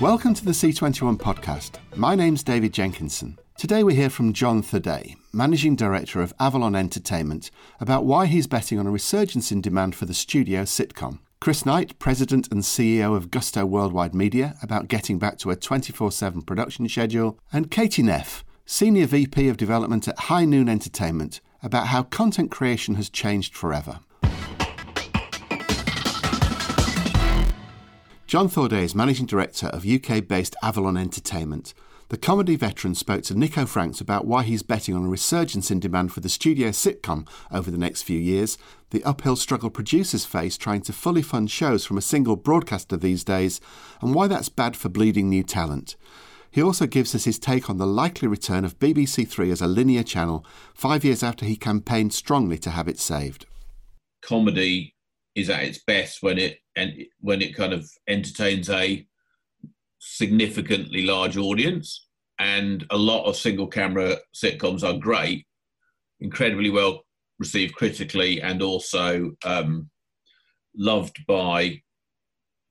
Welcome to the C21 podcast. My name's David Jenkinson. Today we hear from Jon Thoday, Managing Director of Avalon Entertainment, about why he's betting on a resurgence in demand for the studio sitcom. Chris Knight, President and CEO of Gusto Worldwide Media, about getting back to a 24 7 production schedule, and Katie Neff, Senior VP of Development at High Noon Entertainment, about how content creation has changed forever. Jon Thoday is Managing Director of UK based Avalon Entertainment. The comedy veteran spoke to Nico Franks about why he's betting on a resurgence in demand for the studio sitcom over the next few years, the uphill struggle producers face trying to fully fund shows from a single broadcaster these days, and why that's bad for bleeding new talent. He also gives us his take on the likely return of BBC Three as a linear channel, five years after he campaigned strongly to have it saved. Comedy is at its best when it and when it kind of entertains a significantly large audience. And a lot of single camera sitcoms are great, incredibly well received critically, and also um, loved by,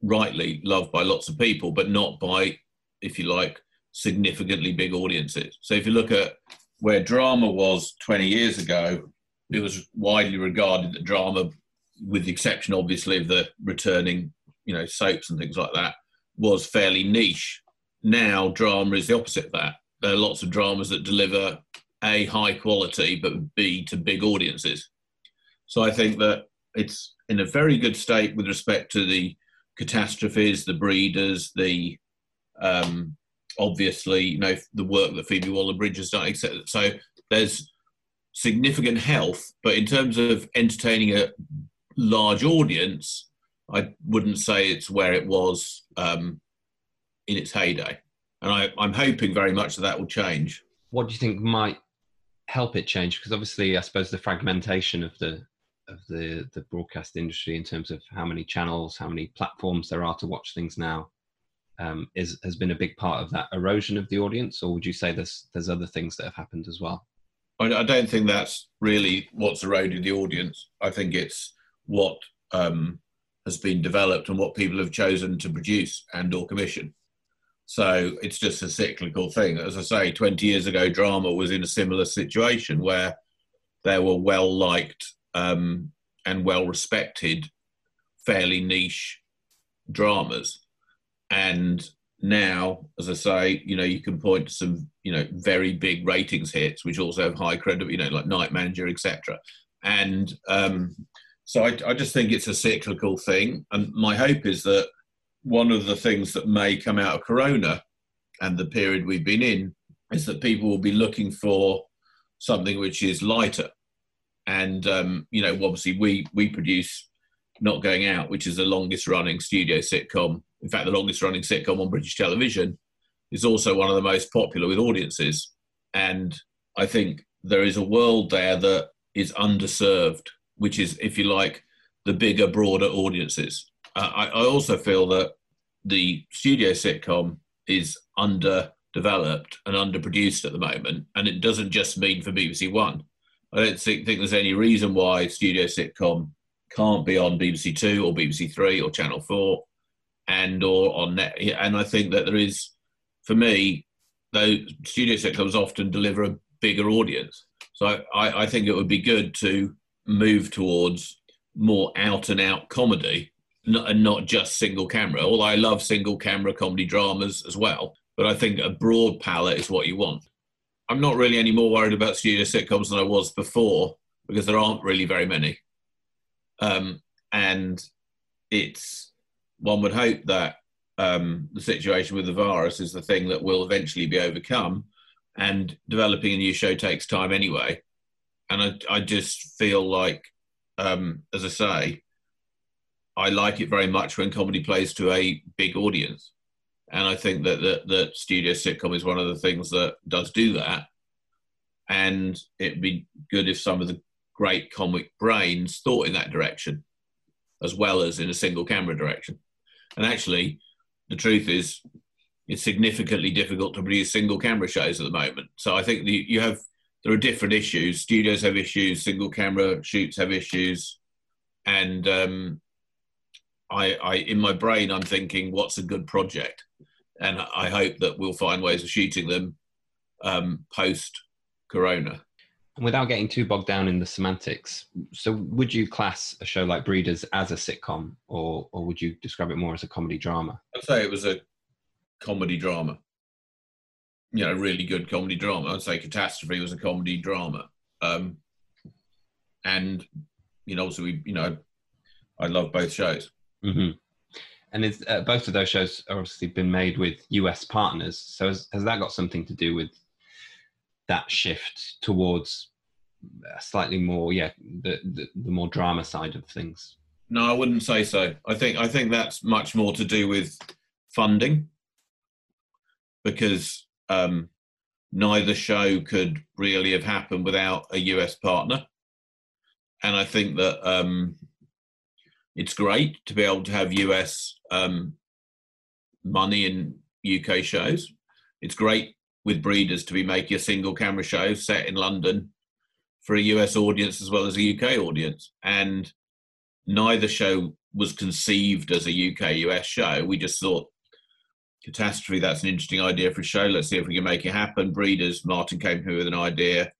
rightly loved by lots of people, but not by, if you like, significantly big audiences. So if you look at where drama was 20 years ago, it was widely regarded that drama, with the exception obviously of the returning, you know, soaps and things like that, was fairly niche. Now drama is the opposite of that. There are lots of dramas that deliver a high quality, but b to big audiences. So I think that it's in a very good state with respect to the catastrophes, the breeders, the um, obviously, you know, the work that Phoebe Waller-Bridge has done, etc. So there's significant health, but in terms of entertaining a large audience, I wouldn't say it's where it was um, in its heyday. And I, I'm hoping very much that that will change. What do you think might help it change? Because obviously, I suppose the fragmentation of the of the the broadcast industry in terms of how many channels, how many platforms there are to watch things now, um, is has been a big part of that erosion of the audience, or would you say there's there's other things that have happened as well? I, don't think that's really what's eroded the audience. I think it's what um, has been developed and what people have chosen to produce and or commission. So it's just a cyclical thing. As I say, 20 years ago, drama was in a similar situation where there were well liked um, and well respected, fairly niche dramas and now, as I say, you know, you can point to some, you know, very big ratings hits, which also have high credit, you know, like Night Manager, etc. And um, so I, I just think it's a cyclical thing. And my hope is that one of the things that may come out of Corona and the period we've been in is that people will be looking for something which is lighter. And um, you know, obviously, we we produce not Going Out, which is the longest running studio sitcom in fact, the longest running sitcom on British television, is also one of the most popular with audiences. And I think there is a world there that is underserved, which is, if you like, the bigger, broader audiences. Uh, I, I also feel that the studio sitcom is underdeveloped and underproduced at the moment. And it doesn't just mean for BBC One. I don't think, think there's any reason why studio sitcom can't be on BBC Two or BBC Three or Channel Four and or on net. And I think that there is, for me, though studio sitcoms often deliver a bigger audience. So I, I think it would be good to move towards more out and out comedy and not just single camera. Although I love single camera comedy dramas as well, but I think a broad palette is what you want. I'm not really any more worried about studio sitcoms than I was before because there aren't really very many. Um, and it's one would hope that um, the situation with the virus is the thing that will eventually be overcome. And developing a new show takes time anyway. And I, I just feel like, um, as I say, I like it very much when comedy plays to a big audience. And I think that, that, that studio sitcom is one of the things that does do that. And it'd be good if some of the great comic brains thought in that direction, as well as in a single camera direction. And actually, the truth is, it's significantly difficult to produce single camera shows at the moment. So I think the, you have there are different issues. Studios have issues, single camera shoots have issues, and um, I, I in my brain I'm thinking, what's a good project, and I hope that we'll find ways of shooting them um, post Corona. And without getting too bogged down in the semantics, so would you class a show like Breeders as a sitcom, or or would you describe it more as a comedy drama? I'd say it was a comedy drama. You know, really good comedy drama. I'd say Catastrophe was a comedy drama. Um, and you know, also we, you know, I love both shows. Mm-hmm. And it's, uh, both of those shows are obviously been made with US partners. So has, has that got something to do with that shift towards slightly more, yeah, the, the, the more drama side of things? No, I wouldn't say so. I think I think that's much more to do with funding, because um, neither show could really have happened without a US partner, and I think that um, it's great to be able to have US um, money in UK shows. It's great with breeders to be making a single camera show set in London for a US audience as well as a UK audience. And neither show was conceived as a UK US show. We just thought, catastrophe, that's an interesting idea for a show. Let's see if we can make it happen. Breeders, Martin came here with an idea.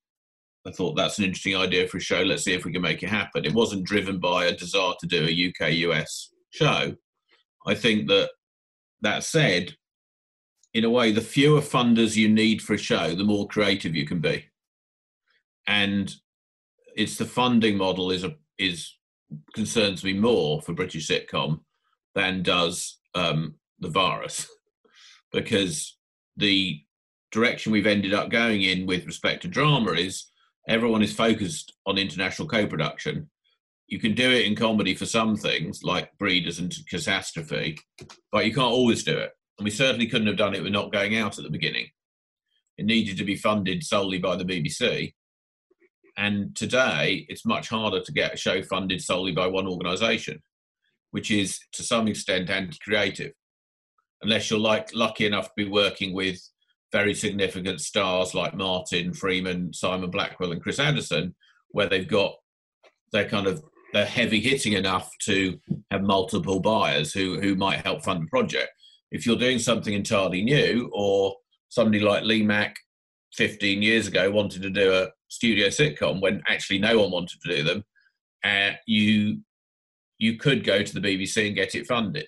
I thought that's an interesting idea for a show. Let's see if we can make it happen. It wasn't driven by a desire to do a UK US show. I think that that said, in a way, the fewer funders you need for a show, the more creative you can be. And it's the funding model is a, is concerns me more for British sitcom than does um, the virus, because the direction we've ended up going in with respect to drama is everyone is focused on international co-production. You can do it in comedy for some things, like Breeders and Catastrophe, but you can't always do it. And we certainly couldn't have done it with not going out at the beginning. It needed to be funded solely by the BBC. And today, it's much harder to get a show funded solely by one organisation, which is to some extent anti-creative, unless you're like lucky enough to be working with very significant stars like Martin Freeman, Simon Blackwell, and Chris Addison, where they've got they're kind of they're heavy hitting enough to have multiple buyers who who might help fund the project. If you're doing something entirely new, or somebody like Lee Mack 15 years ago wanted to do a studio sitcom when actually no one wanted to do them, uh, you you could go to the BBC and get it funded.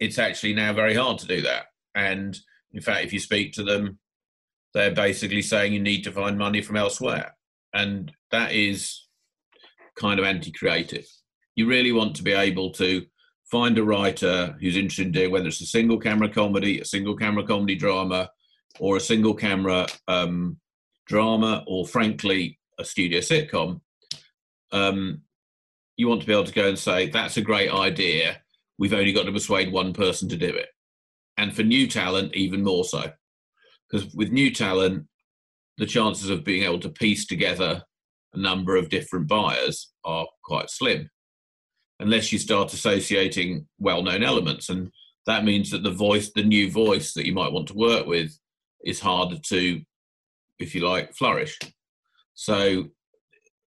It's actually now very hard to do that, and in fact, if you speak to them, they're basically saying you need to find money from elsewhere. And that is kind of anti creative. You really want to be able to find a writer who's interested in doing whether it's a single camera comedy, a single camera comedy drama, or a single camera um, drama, or frankly, a studio sitcom. Um, you want to be able to go and say, that's a great idea. We've only got to persuade one person to do it. And for new talent even more so. Because with new talent the chances of being able to piece together a number of different buyers are quite slim. Unless you start associating well-known elements and that means that the voice the new voice that you might want to work with is harder to if you like flourish. So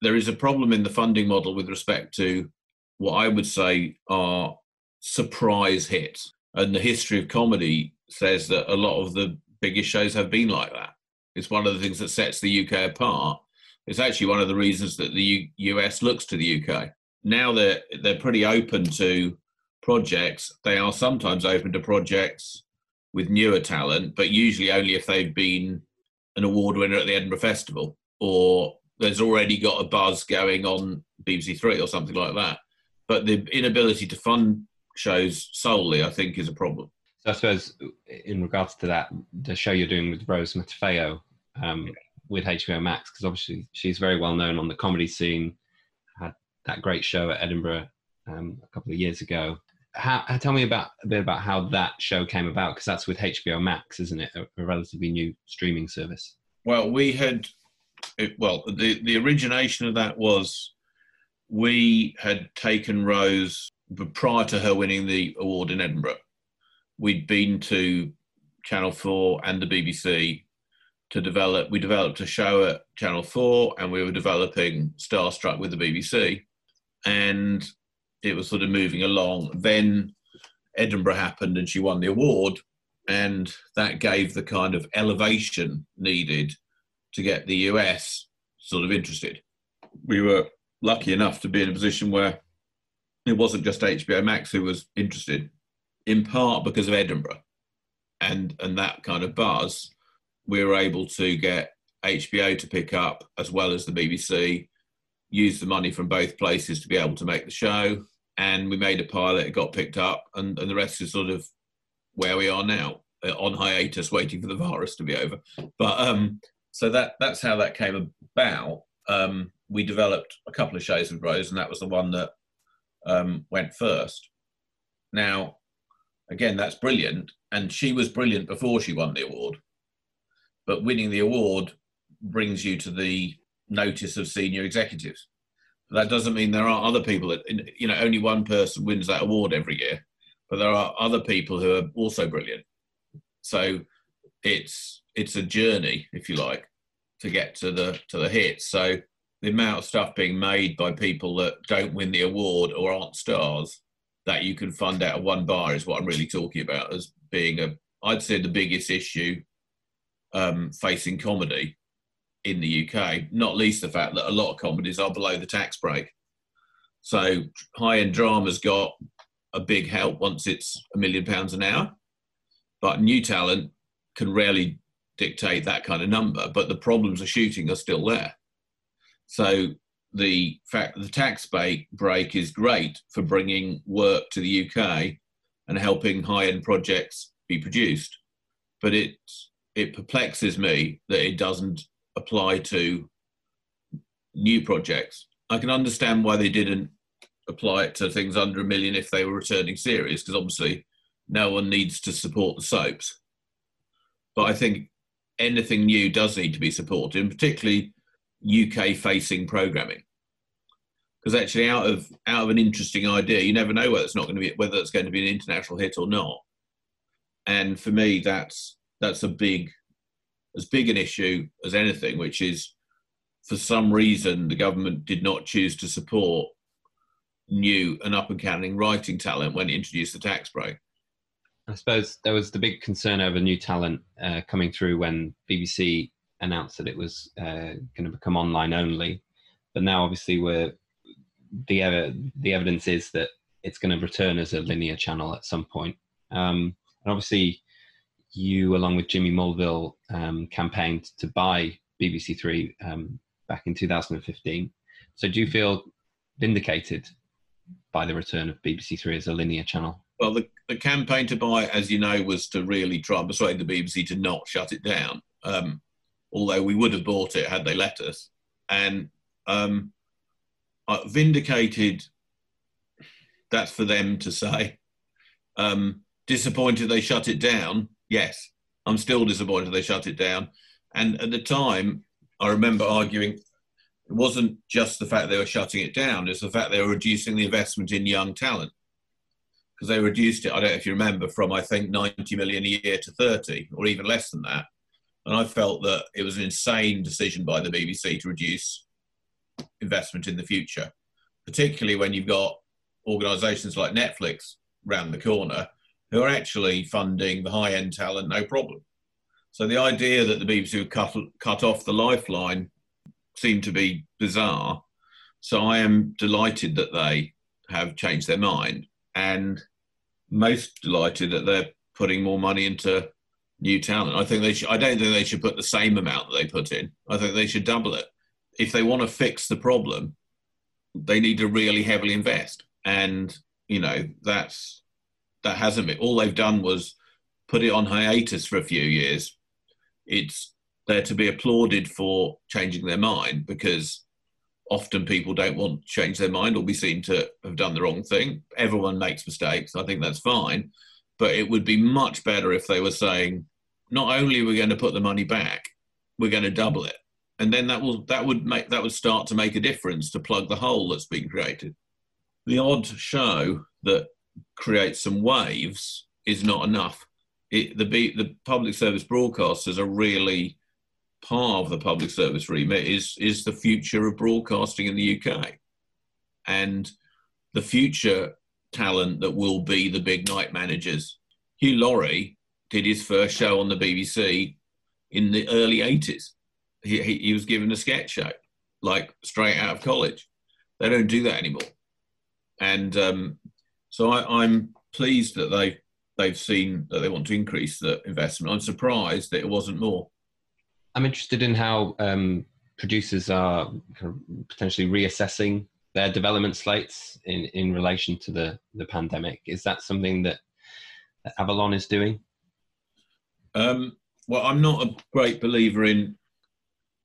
there is a problem in the funding model with respect to what i would say are surprise hits and the history of comedy says that a lot of the biggest shows have been like that. It's one of the things that sets the UK apart. It's actually one of the reasons that the U- US looks to the UK. Now they're they're pretty open to projects. They are sometimes open to projects with newer talent, but usually only if they've been an award winner at the Edinburgh Festival or there's already got a buzz going on BBC Three or something like that. But the inability to fund shows solely, I think, is a problem. So I suppose, in regards to that, the show you're doing with Rose Matafeo um, with HBO Max, because obviously she's very well known on the comedy scene, had that great show at Edinburgh um, a couple of years ago. How, tell me about a bit about how that show came about, because that's with HBO Max, isn't it? A, a relatively new streaming service. Well, we had, it, well, the the origination of that was we had taken Rose prior to her winning the award in Edinburgh, we'd been to Channel 4 and the BBC to develop. We developed a show at Channel 4 and we were developing Starstruck with the BBC. And it was sort of moving along. Then Edinburgh happened and she won the award, and that gave the kind of elevation needed to get the US sort of interested. We were lucky enough to be in a position where it wasn't just HBO Max who was interested, in part because of Edinburgh and and that kind of buzz. We were able to get HBO to pick up as well as the BBC, use the money from both places to be able to make the show, and we made a pilot. It got picked up, and, and the rest is sort of where we are now, uh, on hiatus, waiting for the virus to be over. But um, so that that's how that came about. Um, we developed a couple of shows with Rose, and that was the one that um, went first. Now, again, that's brilliant, and she was brilliant before she won the award. But winning the award brings you to the notice of senior executives. That doesn't mean there are other people that you know only one person wins that award every year, but there are other people who are also brilliant. So it's it's a journey, if you like, to get to the to the hits. So the amount of stuff being made by people that don't win the award or aren't stars that you can fund out of one bar is what I'm really talking about as being a I'd say the biggest issue um, facing comedy in the UK. Not least the fact that a lot of comedies are below the tax break. So high end drama's got a big help once it's a million pounds an hour, but new talent can rarely dictate that kind of number. But the problems of shooting are still there. So the fact the tax break is great for bringing work to the UK and helping high end projects be produced, but it it perplexes me that it doesn't apply to new projects. I can understand why they didn't apply it to things under a million if they were returning series, because obviously no one needs to support the soaps. But I think anything new does need to be supported, and particularly UK facing programming. Because actually, out of out of an interesting idea, you never know whether it's not going to be whether it's going to be an international hit or not. And for me, that's that's a big as big an issue as anything, which is for some reason the government did not choose to support new and up and coming writing talent when it introduced the tax break. I suppose there was the big concern over new talent uh, coming through when BBC announced that it was uh, going to become online only. But now, obviously, we're the uh, the evidence is that it's going to return as a linear channel at some point. Um, and obviously, you, along with Jimmy Mulville, um, campaigned to buy BBC Three um, back in 2015. So, do you feel vindicated by the return of BBC Three as a linear channel? Well, the, the campaign to buy, as you know, was to really try and persuade the BBC to not shut it down. Um, although we would have bought it had they let us. And um, uh, vindicated, that's for them to say. Um, disappointed they shut it down. Yes, I'm still disappointed they shut it down. And at the time, I remember arguing it wasn't just the fact they were shutting it down, it's the fact they were reducing the investment in young talent. Because they reduced it, I don't know if you remember, from I think 90 million a year to 30 or even less than that. And I felt that it was an insane decision by the BBC to reduce investment in the future, particularly when you've got organisations like Netflix round the corner who are actually funding the high end talent no problem. So the idea that the BBC would cut, cut off the lifeline seemed to be bizarre. So I am delighted that they have changed their mind and most delighted that they're putting more money into new talent. I think they should, I don't think they should put the same amount that they put in. I think they should double it. If they want to fix the problem, they need to really heavily invest. And, you know, that's that hasn't been all they've done was put it on hiatus for a few years. It's they're to be applauded for changing their mind because often people don't want to change their mind or be seen to have done the wrong thing. Everyone makes mistakes. I think that's fine. But it would be much better if they were saying, not only are we going to put the money back, we're going to double it. And then that will that would make that would start to make a difference to plug the hole that's been created. The odd show that creates some waves is not enough. It, the the public service broadcasters are really part of the public service remit is is the future of broadcasting in the UK, and the future talent that will be the big night managers. Hugh Laurie did his first show on the BBC in the early 80s. He, he, he was given a sketch show, like straight out of college. They don't do that anymore. And um, so I, I'm pleased that they they've seen that they want to increase the investment. I'm surprised that it wasn't more. I'm interested in how um, producers are potentially reassessing their development slates in, in relation to the, the pandemic. Is that something that Avalon is doing? Um, well, I'm not a great believer in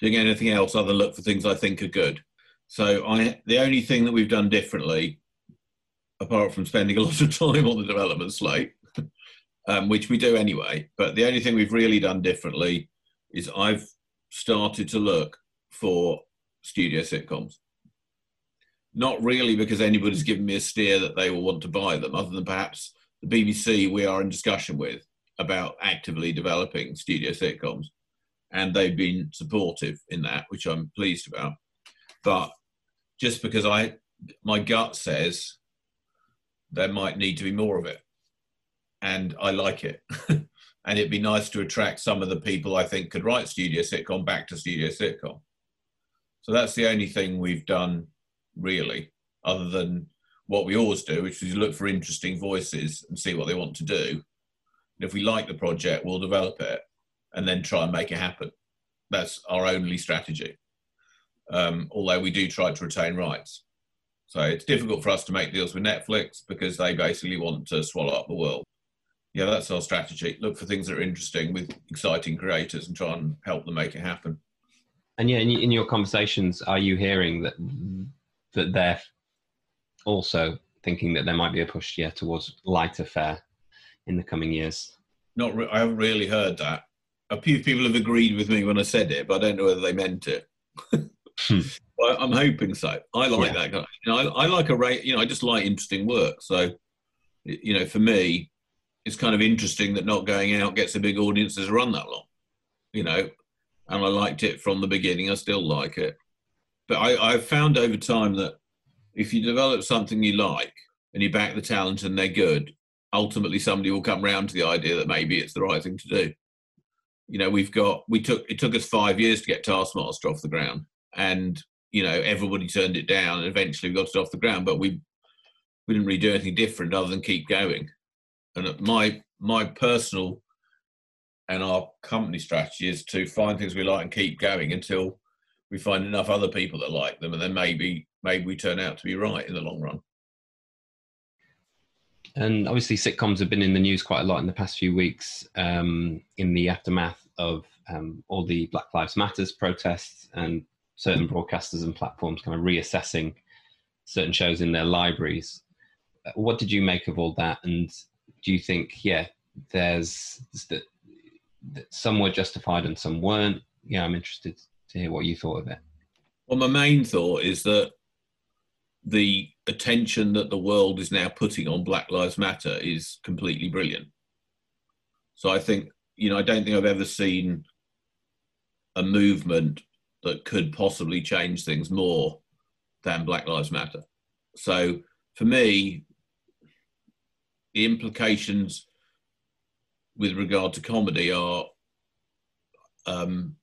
doing anything else other than look for things I think are good. So I, the only thing that we've done differently, apart from spending a lot of time on the development slate, um, which we do anyway, but the only thing we've really done differently is I've started to look for studio sitcoms. Not really because anybody's given me a steer that they will want to buy them, other than perhaps the BBC we are in discussion with about actively developing studio sitcoms. And they've been supportive in that, which I'm pleased about. But just because I my gut says there might need to be more of it. And I like it. and it'd be nice to attract some of the people I think could write studio sitcom back to studio sitcom. So that's the only thing we've done really, other than what we always do, which is look for interesting voices and see what they want to do. And if we like the project, we'll develop it and then try and make it happen. That's our only strategy. Um, although we do try to retain rights. So it's difficult for us to make deals with Netflix because they basically want to swallow up the world. Yeah, that's our strategy. Look for things that are interesting with exciting creators and try and help them make it happen. And yeah, in, your conversations, are you hearing that that they're also thinking that there might be a push, yeah, towards lighter fare in the coming years? Not, re- I haven't really heard that. A few people have agreed with me when I said it, but I don't know whether they meant it. hmm. well, I'm hoping so. I like yeah. that. Kind of, you know, I, I like a rate. You know, I just like interesting work. So, you know, for me, it's kind of interesting that not going out gets a big audience as a run that long. You know, and I liked it from the beginning. I still like it, but I, I've found over time that if you develop something you like and you back the talent and they're good, ultimately somebody will come round to the idea that maybe it's the right thing to do. You know, we've got we took it took us five years to get Taskmaster off the ground, and you know everybody turned it down, and eventually we got it off the ground. But we we didn't really do anything different other than keep going. And my my personal and our company strategy is to find things we like and keep going until we find enough other people that like them and then maybe maybe we turn out to be right in the long run and obviously sitcoms have been in the news quite a lot in the past few weeks um, in the aftermath of um, all the black lives matters protests and certain broadcasters and platforms kind of reassessing certain shows in their libraries what did you make of all that and do you think yeah there's that some were justified and some weren't. Yeah, I'm interested to hear what you thought of it. Well, my main thought is that the attention that the world is now putting on Black Lives Matter is completely brilliant. So I think, you know, I don't think I've ever seen a movement that could possibly change things more than Black Lives Matter. So for me, the implications with regard to comedy are um,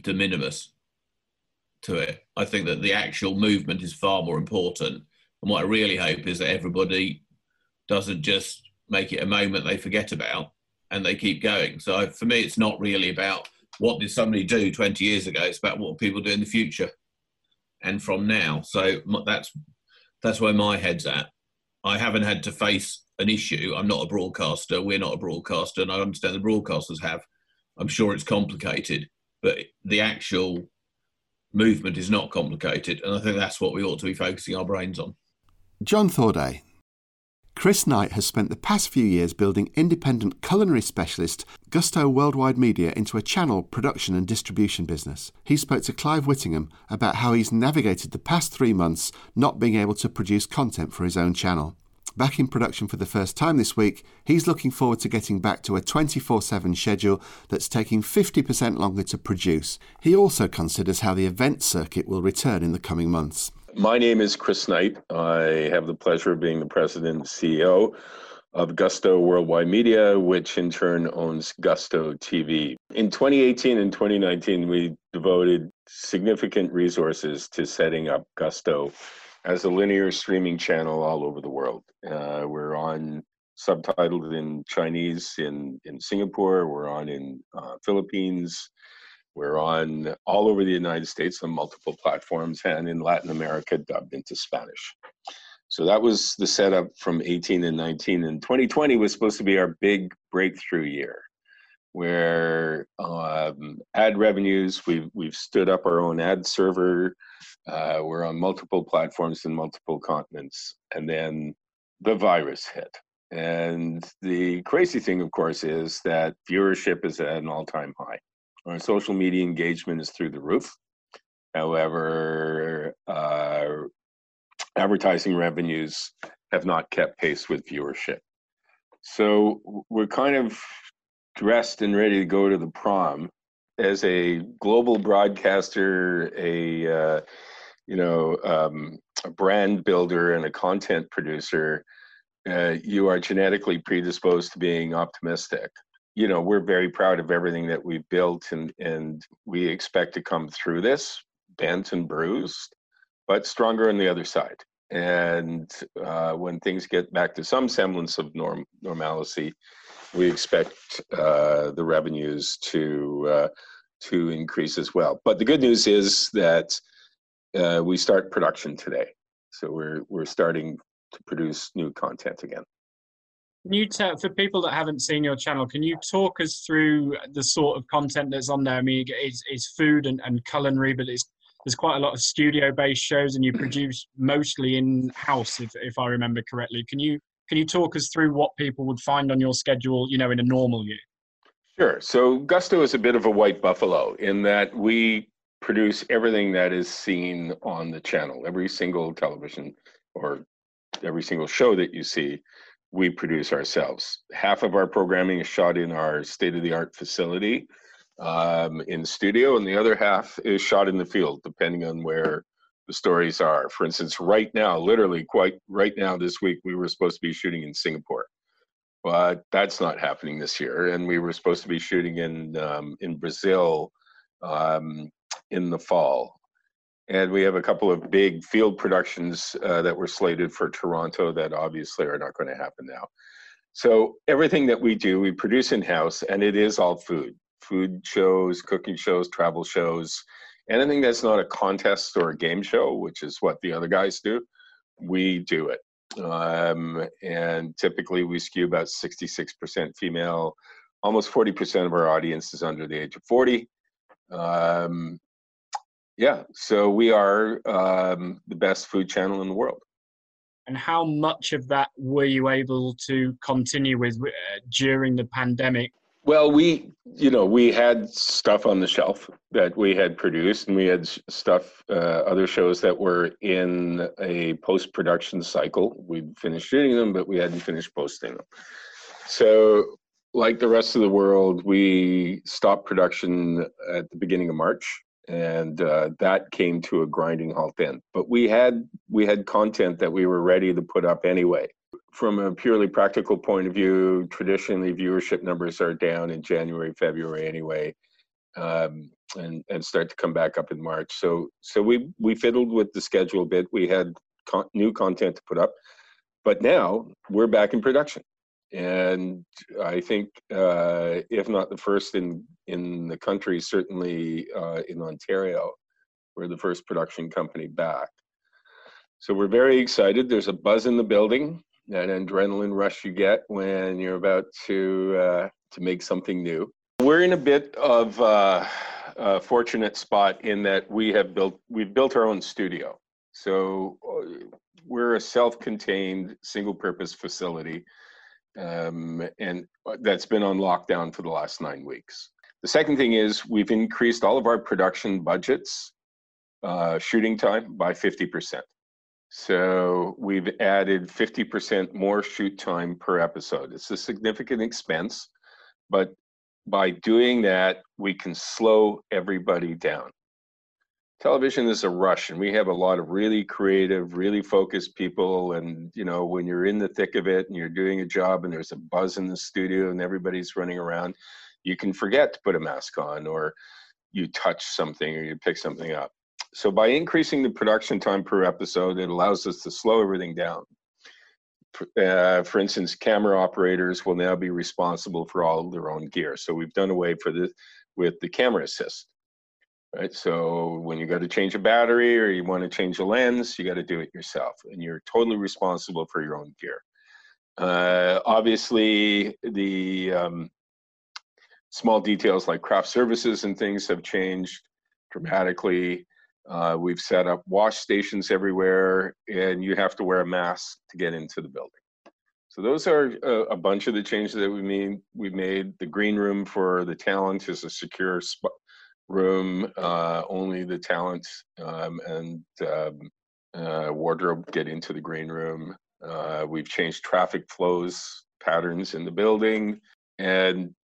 de minimis to it. I think that the actual movement is far more important. And what I really hope is that everybody doesn't just make it a moment they forget about and they keep going. So for me, it's not really about what did somebody do 20 years ago. It's about what people do in the future and from now. So that's that's where my head's at. I haven't had to face an issue. I'm not a broadcaster. We're not a broadcaster, and I understand the broadcasters have. I'm sure it's complicated, but the actual movement is not complicated, and I think that's what we ought to be focusing our brains on. Jon Thoday. Chris Knight has spent the past few years building independent culinary specialist Gusto Worldwide Media into a channel, production, and distribution business. He spoke to Clive Whittingham about how he's navigated the past three months not being able to produce content for his own channel. Back in production for the first time this week, he's looking forward to getting back to a 24 7 schedule that's taking 50% longer to produce. He also considers how the event circuit will return in the coming months. My name is Chris Knight. I have the pleasure of being the president and CEO of Gusto Worldwide Media, which in turn owns Gusto TV. In 2018 and 2019, we devoted significant resources to setting up Gusto as a linear streaming channel all over the world. Uh, we're on subtitled in Chinese in, in Singapore, we're on in uh, Philippines, we're on all over the United States on multiple platforms and in Latin America dubbed into Spanish. So that was the setup from 18 and 19. And 2020 was supposed to be our big breakthrough year where um, ad revenues, we've, we've stood up our own ad server. Uh, we're on multiple platforms in multiple continents. And then the virus hit. And the crazy thing, of course, is that viewership is at an all time high. Our social media engagement is through the roof. However, uh, advertising revenues have not kept pace with viewership. So we're kind of dressed and ready to go to the prom as a global broadcaster, a uh, you know um, a brand builder, and a content producer. Uh, you are genetically predisposed to being optimistic you know we're very proud of everything that we've built and and we expect to come through this bent and bruised but stronger on the other side and uh, when things get back to some semblance of norm normalcy we expect uh, the revenues to uh, to increase as well but the good news is that uh, we start production today so we're we're starting to produce new content again can you tell for people that haven't seen your channel? Can you talk us through the sort of content that's on there? I mean, it's, it's food and, and culinary, but it's there's quite a lot of studio-based shows, and you produce mostly in house, if if I remember correctly. Can you can you talk us through what people would find on your schedule, you know, in a normal year? Sure. So Gusto is a bit of a white buffalo in that we produce everything that is seen on the channel, every single television or every single show that you see we produce ourselves. Half of our programming is shot in our state of the art facility um, in studio, and the other half is shot in the field, depending on where the stories are. For instance, right now, literally quite right now this week, we were supposed to be shooting in Singapore. But that's not happening this year, and we were supposed to be shooting in um, in Brazil um, in the fall and we have a couple of big field productions uh, that were slated for Toronto that obviously are not going to happen now. So everything that we do, we produce in house, and it is all food food shows, cooking shows, travel shows, anything that's not a contest or a game show, which is what the other guys do, we do it. Um, and typically we skew about 66% female, almost 40% of our audience is under the age of 40. Um, yeah, so we are um, the best food channel in the world. And how much of that were you able to continue with uh, during the pandemic? Well, we, you know, we had stuff on the shelf that we had produced, and we had stuff, uh, other shows that were in a post production cycle. We'd finished shooting them, but we hadn't finished posting them. So, like the rest of the world, we stopped production at the beginning of March and uh, that came to a grinding halt then. But we had we had content that we were ready to put up anyway. From a purely practical point of view, traditionally viewership numbers are down in January, February anyway, um, and and start to come back up in March. So so we we fiddled with the schedule a bit. We had con- new content to put up, but now we're back in production and I think uh, if not the first in in the country, certainly uh, in Ontario, we're the first production company back. So we're very excited. There's a buzz in the building, that adrenaline rush you get when you're about to uh, to make something new. We're in a bit of uh, a fortunate spot in that we have built we've built our own studio. So uh, we're a self-contained, single-purpose facility um, and uh, that's been on lockdown for the last nine weeks. The second thing is we've increased all of our production budgets, uh, shooting time by 50%. So we've added 50% more shoot time per episode. It's a significant expense, but by doing that, we can slow everybody down. television is a rush and we have a lot of really creative really focused people and you know when you're in the thick of it and you're doing a job and there's a buzz in the studio and everybody's running around you can forget to put a mask on or you touch something or you pick something up so by increasing the production time per episode it allows us to slow everything down uh, for instance camera operators will now be responsible for all their own gear so we've done away for with the camera assist right? So when you got to change a battery or you want to change a lens, you got to do it yourself, and you're totally responsible for your own gear. Uh, obviously, the um, small details like craft services and things have changed dramatically. Uh, we've set up wash stations everywhere, and you have to wear a mask to get into the building. So those are a, a bunch of the changes that we made. We made the green room for the talent is a secure spot room. Uh, only the talent um, and um, uh, wardrobe get into the green room. Uh, we've changed traffic flows patterns in the building, and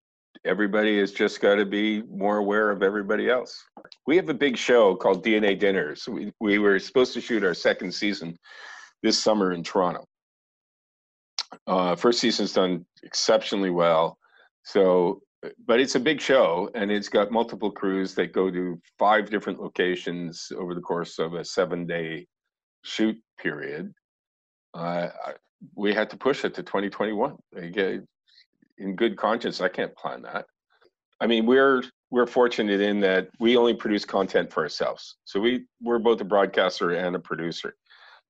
everybody has just got to be more aware of everybody else. We have a big show called DNA Dinners. We, we were supposed to shoot our second season this summer in Toronto. Uh, first season's done exceptionally well. So but it's a big show and it's got multiple crews that go to five different locations over the course of a seven day shoot period uh, we had to push it to 2021 in good conscience i can't plan that. I mean we're we're fortunate in that we only produce content for ourselves. So we we're both a broadcaster and a producer.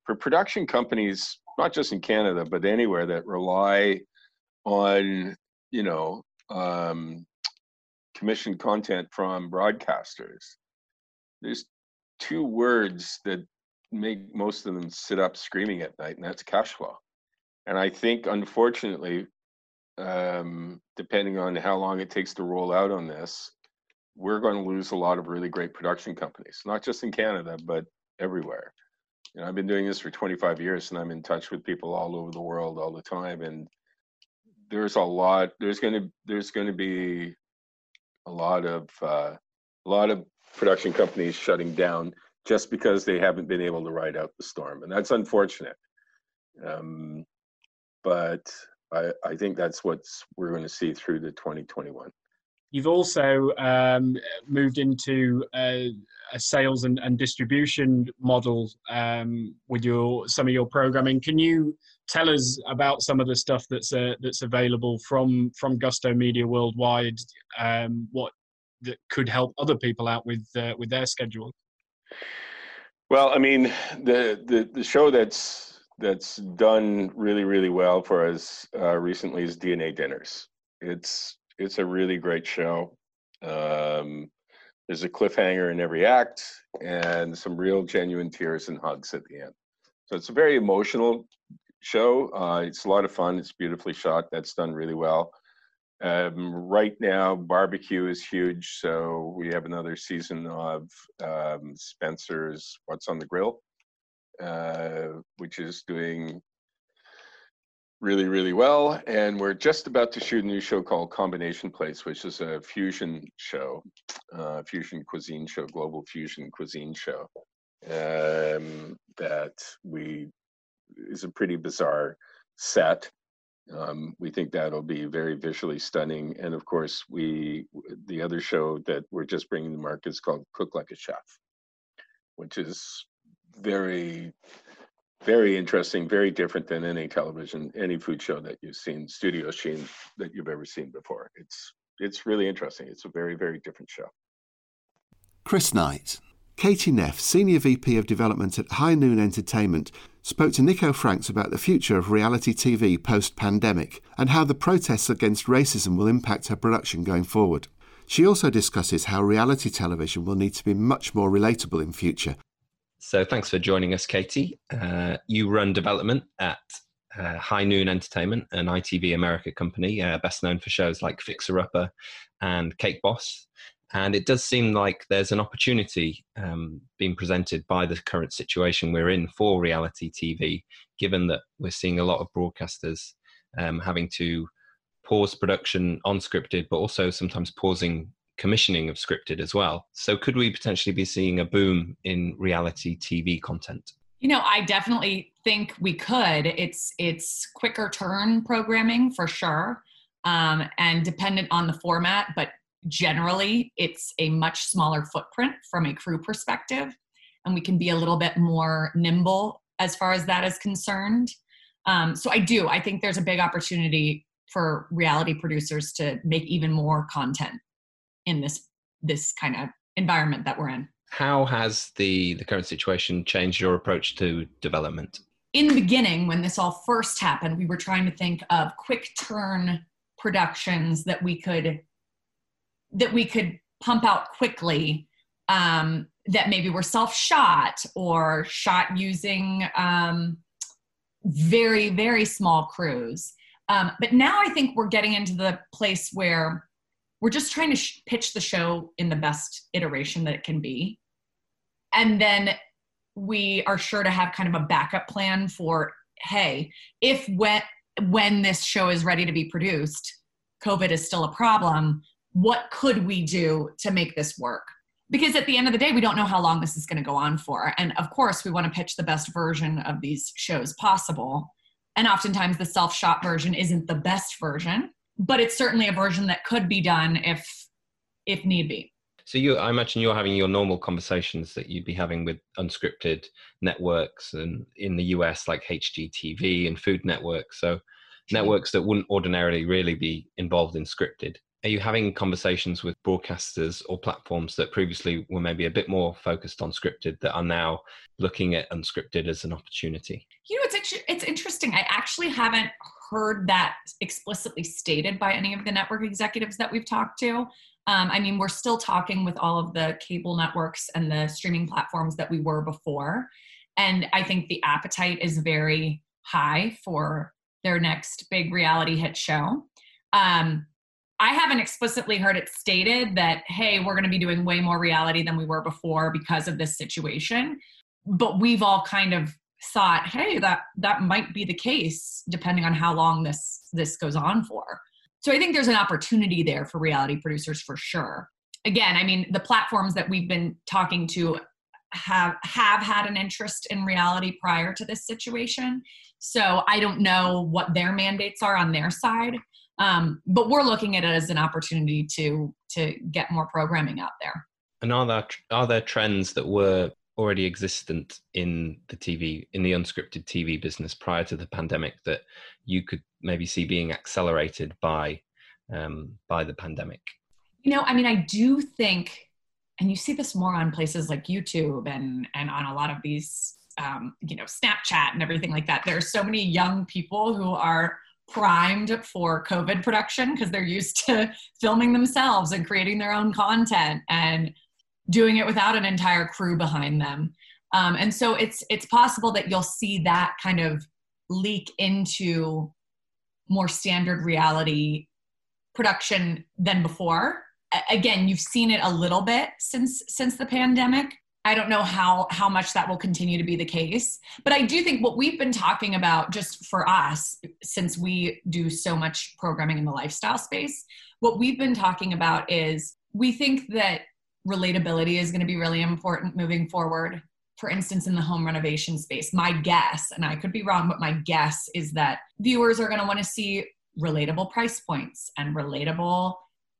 For production companies not just in canada but anywhere that rely on you know um, commissioned content from broadcasters, there's two words that make most of them sit up screaming at night, and that's cash flow. And I think, unfortunately, um, depending on how long it takes to roll out on this, we're going to lose a lot of really great production companies, not just in Canada, but everywhere. You know, I've been doing this for 25 years and I'm in touch with people all over the world all the time. And there's a lot there's going to there's going to be a lot of uh, a lot of production companies shutting down just because they haven't been able to ride out the storm and that's unfortunate um, but I, I think that's what we're going to see through the 2021 You've also um, moved into a, a sales and, and, distribution model um, with your some of your programming. Can you tell us about some of the stuff that's uh, that's available from from Gusto Media worldwide? Um, what that could help other people out with uh, with their schedule? Well, I mean, the the the show that's that's done really really well for us uh, recently is DNA Dinners. It's it's a really great show. Um, there's a cliffhanger in every act and some real genuine tears and hugs at the end. So it's a very emotional show. Uh, it's a lot of fun. It's beautifully shot. That's done really well. Um, right now, barbecue is huge. So we have another season of um, Spencer's What's on the Grill, uh, which is doing really, really well. And we're just about to shoot a new show called Combination Plates, which is a fusion show, uh, fusion cuisine show, global fusion cuisine show. Um, that we is a pretty bizarre set. Um, we think that'll be very visually stunning. And of course, we the other show that we're just bringing to market is called Cook Like a Chef, which is very very interesting, very different than any television, any food show that you've seen, studio scene that you've ever seen before. It's it's really interesting. It's a very very different show. Chris Knight, Katie Neff, Senior VP of Development at High Noon Entertainment, spoke to Nico Franks about the future of reality TV post pandemic and how the protests against racism will impact her production going forward. She also discusses how reality television will need to be much more relatable in future so thanks for joining us, Katie. Uh, you run development at uh, High Noon Entertainment, an ITV America company, uh, best known for shows like Fixer Upper and Cake Boss. And it does seem like there's an opportunity um, being presented by the current situation we're in for reality TV, given that we're seeing a lot of broadcasters um, having to pause production on scripted, but also sometimes pausing commissioning of scripted as well. So, could we potentially be seeing a boom in reality TV content? You know, I definitely think we could. It's it's quicker turn programming for sure, um, and dependent on the format, but generally it's a much smaller footprint from a crew perspective, and we can be a little bit more nimble as far as that is concerned. Um, so I do. I think there's a big opportunity for reality producers to make even more content in this this kind of environment that we're in. How has the the current situation changed your approach to development? In the beginning, when this all first happened, we were trying to think of quick turn productions that we could that we could pump out quickly um, that maybe were self shot or shot using um, very very small crews. Um, but now I think we're getting into the place where we're just trying to sh- pitch the show in the best iteration that it can be. And then we are sure to have kind of a backup plan for hey, if when, when this show is ready to be produced, COVID is still a problem, what could we do to make this work? Because at the end of the day, we don't know how long this is going to go on for. And of course, we want to pitch the best version of these shows possible. And oftentimes, the self shot version isn't the best version but it's certainly a version that could be done if if need be. So you, I imagine you're having your normal conversations that you'd be having with unscripted networks and in the US like HGTV and Food Network. So networks that wouldn't ordinarily really be involved in scripted. Are you having conversations with broadcasters or platforms that previously were maybe a bit more focused on scripted that are now looking at unscripted as an opportunity? You know, it's it's interesting. I actually haven't heard that explicitly stated by any of the network executives that we've talked to. Um, I mean, we're still talking with all of the cable networks and the streaming platforms that we were before. And I think the appetite is very high for their next big reality hit show. Um, I haven't explicitly heard it stated that, hey, we're going to be doing way more reality than we were before because of this situation. But we've all kind of thought, hey, that that might be the case depending on how long this this goes on for. So I think there's an opportunity there for reality producers for sure. Again, I mean, the platforms that we've been talking to have have had an interest in reality prior to this situation. So I don't know what their mandates are on their side, um, but we're looking at it as an opportunity to to get more programming out there. And are there are there trends that were already existent in the TV, in the unscripted TV business prior to the pandemic that you could maybe see being accelerated by um, by the pandemic? You know, I mean, I do think, and you see this more on places like YouTube and and on a lot of these, um, you know, Snapchat and everything like that. There are so many young people who are primed for COVID production because they're used to filming themselves and creating their own content and doing it without an entire crew behind them. Um, and so it's it's possible that you'll see that kind of leak into more standard reality production than before. Again, you've seen it a little bit since since the pandemic. I don't know how how much that will continue to be the case, but I do think what we've been talking about just for us since we do so much programming in the lifestyle space, what we've been talking about is we think that relatability is going to be really important moving forward. For instance, in the home renovation space, my guess, and I could be wrong, but my guess is that viewers are going to want to see relatable price points and relatable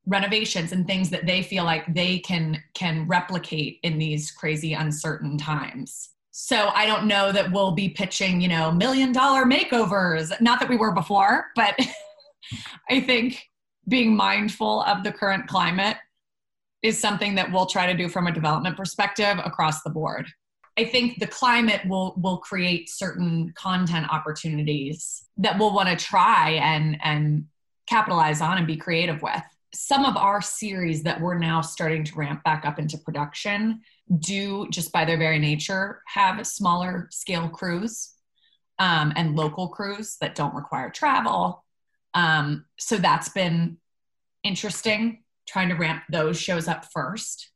renovations and things that they feel like they can can replicate in these crazy uncertain times. So I don't know that we'll be pitching, you know, million dollar makeovers. Not that we were before, but I think being mindful of the current climate is something that we'll try to do from a development perspective across the board. I think the climate will will create certain content opportunities that we'll want to try and and capitalize on and be creative with. Some of our series that we're now starting to ramp back up into production do just by their very nature have smaller scale crews um, and local crews that don't require travel. Um, so that's been interesting trying to ramp those shows up first.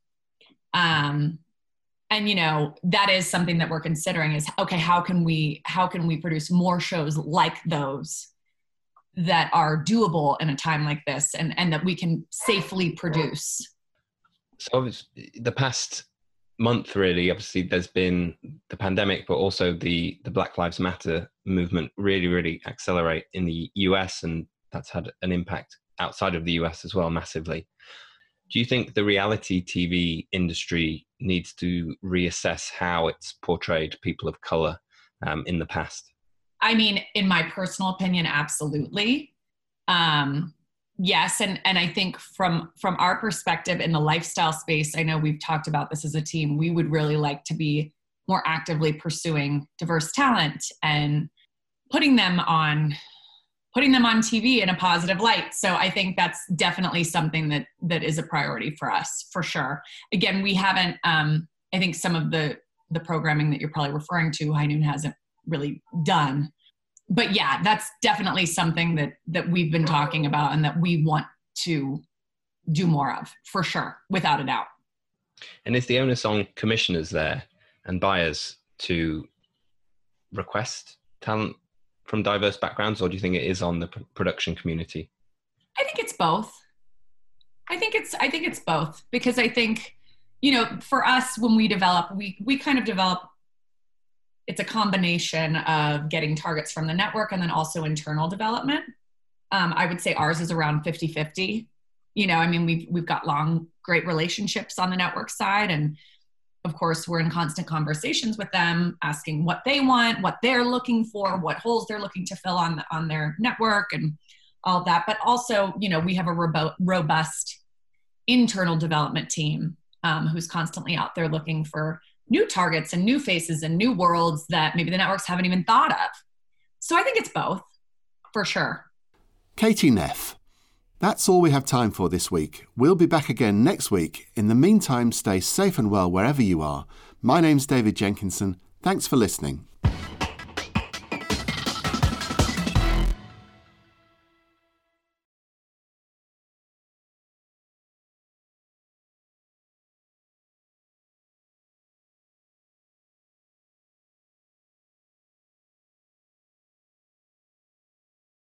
Um, and you know that is something that we're considering is okay how can we how can we produce more shows like those that are doable in a time like this and and that we can safely produce So the past month, really, obviously, there's been the pandemic, but also the the Black Lives Matter movement really, really accelerate in the US, and that's had an impact outside of the US as well, massively. Do you think the reality TV industry needs to reassess how it's portrayed people of color um, in the past? I mean, in my personal opinion, absolutely. Um, yes, and and I think from from our perspective in the lifestyle space, I know we've talked about this as a team. We would really like to be more actively pursuing diverse talent and putting them on putting them on TV in a positive light. So I think that's definitely something that that is a priority for us for sure. Again, we haven't. Um, I think some of the the programming that you're probably referring to, High Noon hasn't really done. But yeah, that's definitely something that that we've been talking about and that we want to do more of for sure, without a doubt. And is the onus on commissioners there and buyers to request talent from diverse backgrounds, or do you think it is on the production community? I think it's both. I think it's I think it's both because I think you know for us when we develop we we kind of develop it's a combination of getting targets from the network and then also internal development. Um, I would say ours is around 50 50. You know, I mean, we've, we've got long, great relationships on the network side. And of course, we're in constant conversations with them, asking what they want, what they're looking for, what holes they're looking to fill on, the, on their network, and all that. But also, you know, we have a robust internal development team um, who's constantly out there looking for new targets and new faces and new worlds that maybe the networks haven't even thought of. So I think it's both, for sure. Katie Neff. That's all we have time for this week. We'll be back again next week. In the meantime, stay safe and well wherever you are. My name's David Jenkinson. Thanks for listening.